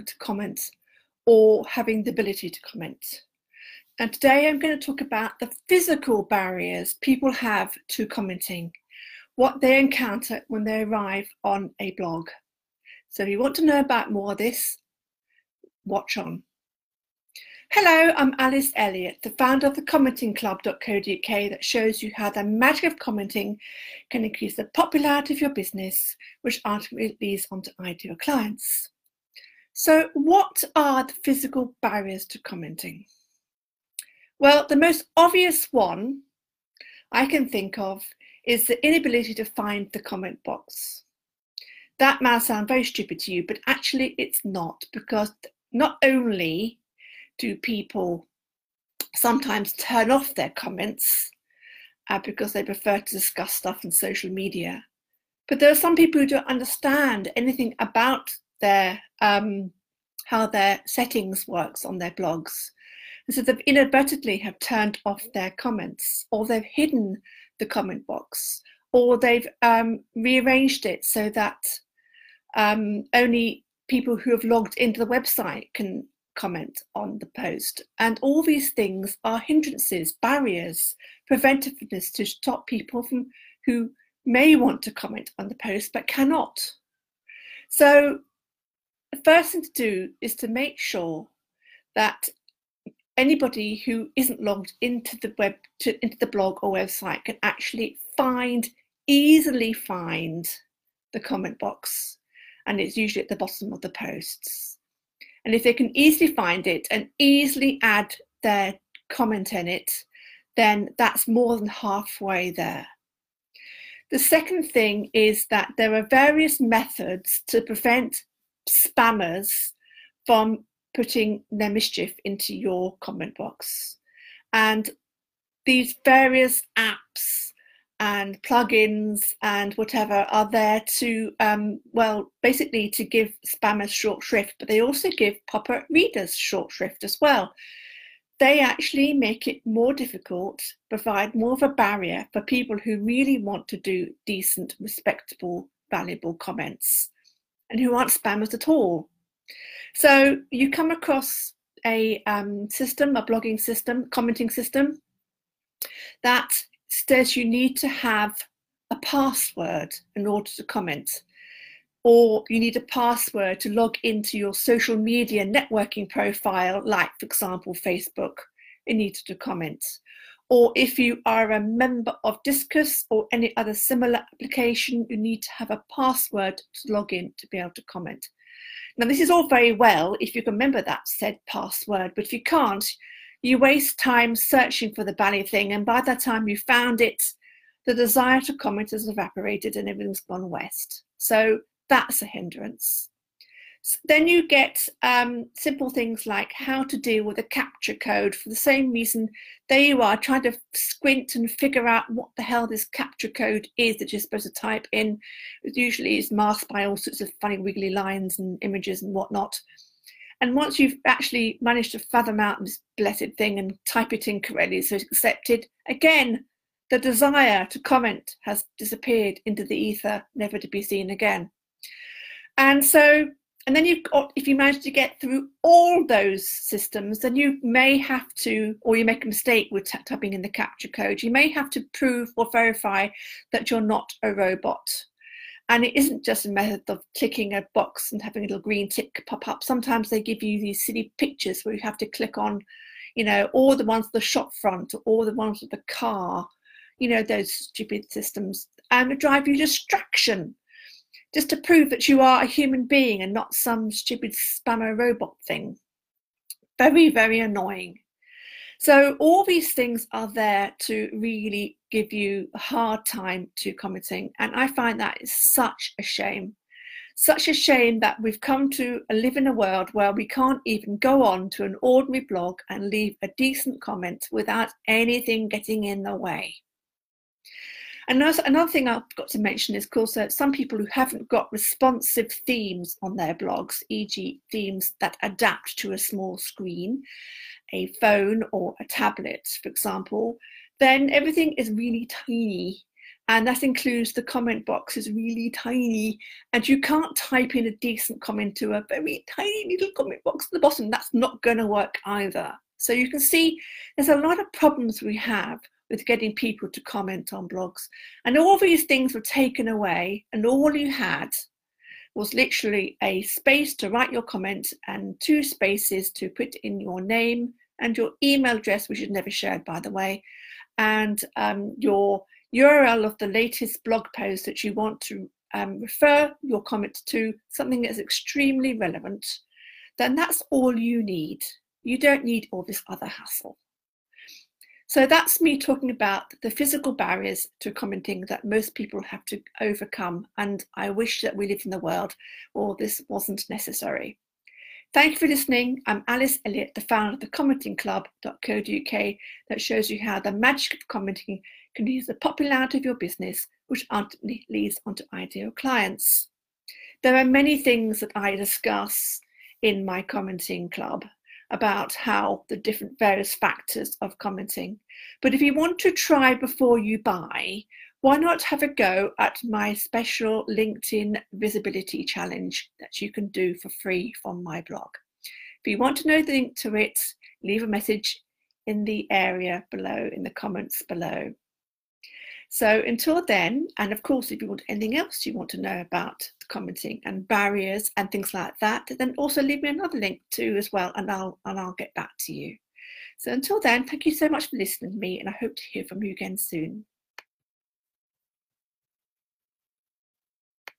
to comment or having the ability to comment. And today I'm going to talk about the physical barriers people have to commenting, what they encounter when they arrive on a blog. So if you want to know about more of this, watch on. Hello, I'm Alice Elliott, the founder of the commentingclub.co.uk that shows you how the magic of commenting can increase the popularity of your business, which ultimately leads on to ideal clients. So, what are the physical barriers to commenting? Well, the most obvious one I can think of is the inability to find the comment box. That might sound very stupid to you, but actually it's not because not only do people sometimes turn off their comments uh, because they prefer to discuss stuff on social media. But there are some people who don't understand anything about their um, how their settings works on their blogs. And so they've inadvertently have turned off their comments, or they've hidden the comment box, or they've um, rearranged it so that um, only people who have logged into the website can comment on the post. And all these things are hindrances, barriers, preventiveness to stop people from who may want to comment on the post but cannot. So first thing to do is to make sure that anybody who isn't logged into the web to, into the blog or website can actually find easily find the comment box and it's usually at the bottom of the posts and if they can easily find it and easily add their comment in it, then that's more than halfway there. The second thing is that there are various methods to prevent spammers from putting their mischief into your comment box. And these various apps and plugins and whatever are there to, um, well, basically to give spammers short shrift, but they also give pop-up readers short shrift as well. They actually make it more difficult, provide more of a barrier for people who really want to do decent, respectable, valuable comments and who aren't spammers at all. So you come across a um, system, a blogging system, commenting system that says you need to have a password in order to comment, or you need a password to log into your social media networking profile, like, for example, Facebook, in order to comment. Or if you are a member of Disqus or any other similar application, you need to have a password to log in to be able to comment. Now, this is all very well if you can remember that said password, but if you can't, you waste time searching for the bally thing, and by the time you found it, the desire to comment has evaporated and everything's gone west. So that's a hindrance. Then you get um, simple things like how to deal with a CAPTCHA code for the same reason there you are trying to squint and figure out what the hell this CAPTCHA code is that you're supposed to type in. It usually is masked by all sorts of funny wiggly lines and images and whatnot. And once you've actually managed to fathom out this blessed thing and type it in correctly so it's accepted, again, the desire to comment has disappeared into the ether, never to be seen again. And so, and then you've got, if you manage to get through all those systems, then you may have to, or you make a mistake with t- typing in the CAPTCHA code, you may have to prove or verify that you're not a robot. And it isn't just a method of clicking a box and having a little green tick pop up. Sometimes they give you these silly pictures where you have to click on, you know, all the ones with the shop front or the ones with the car, you know, those stupid systems, and drive you distraction just to prove that you are a human being and not some stupid spammer robot thing. Very, very annoying. So all these things are there to really give you a hard time to commenting. And I find that is such a shame. Such a shame that we've come to live in a world where we can't even go on to an ordinary blog and leave a decent comment without anything getting in the way. Another, another thing I've got to mention is, of course, that some people who haven't got responsive themes on their blogs, e.g., themes that adapt to a small screen, a phone or a tablet, for example, then everything is really tiny. And that includes the comment box is really tiny. And you can't type in a decent comment to a very tiny little comment box at the bottom. That's not going to work either. So you can see there's a lot of problems we have with getting people to comment on blogs and all these things were taken away and all you had was literally a space to write your comment and two spaces to put in your name and your email address which is never shared by the way and um, your URL of the latest blog post that you want to um, refer your comment to, something that's extremely relevant, then that's all you need. You don't need all this other hassle. So that's me talking about the physical barriers to commenting that most people have to overcome. And I wish that we lived in the world where this wasn't necessary. Thank you for listening. I'm Alice Elliott, the founder of the Commenting Club.co.uk that shows you how the magic of commenting can use the popularity of your business, which ultimately leads onto ideal clients. There are many things that I discuss in my commenting club about how the different various factors of commenting. But if you want to try before you buy, why not have a go at my special LinkedIn visibility challenge that you can do for free from my blog? If you want to know the link to it, leave a message in the area below, in the comments below. So until then, and of course, if you want anything else you want to know about commenting and barriers and things like that, then also leave me another link too as well, and I'll and I'll get back to you. So until then, thank you so much for listening to me, and I hope to hear from you again soon.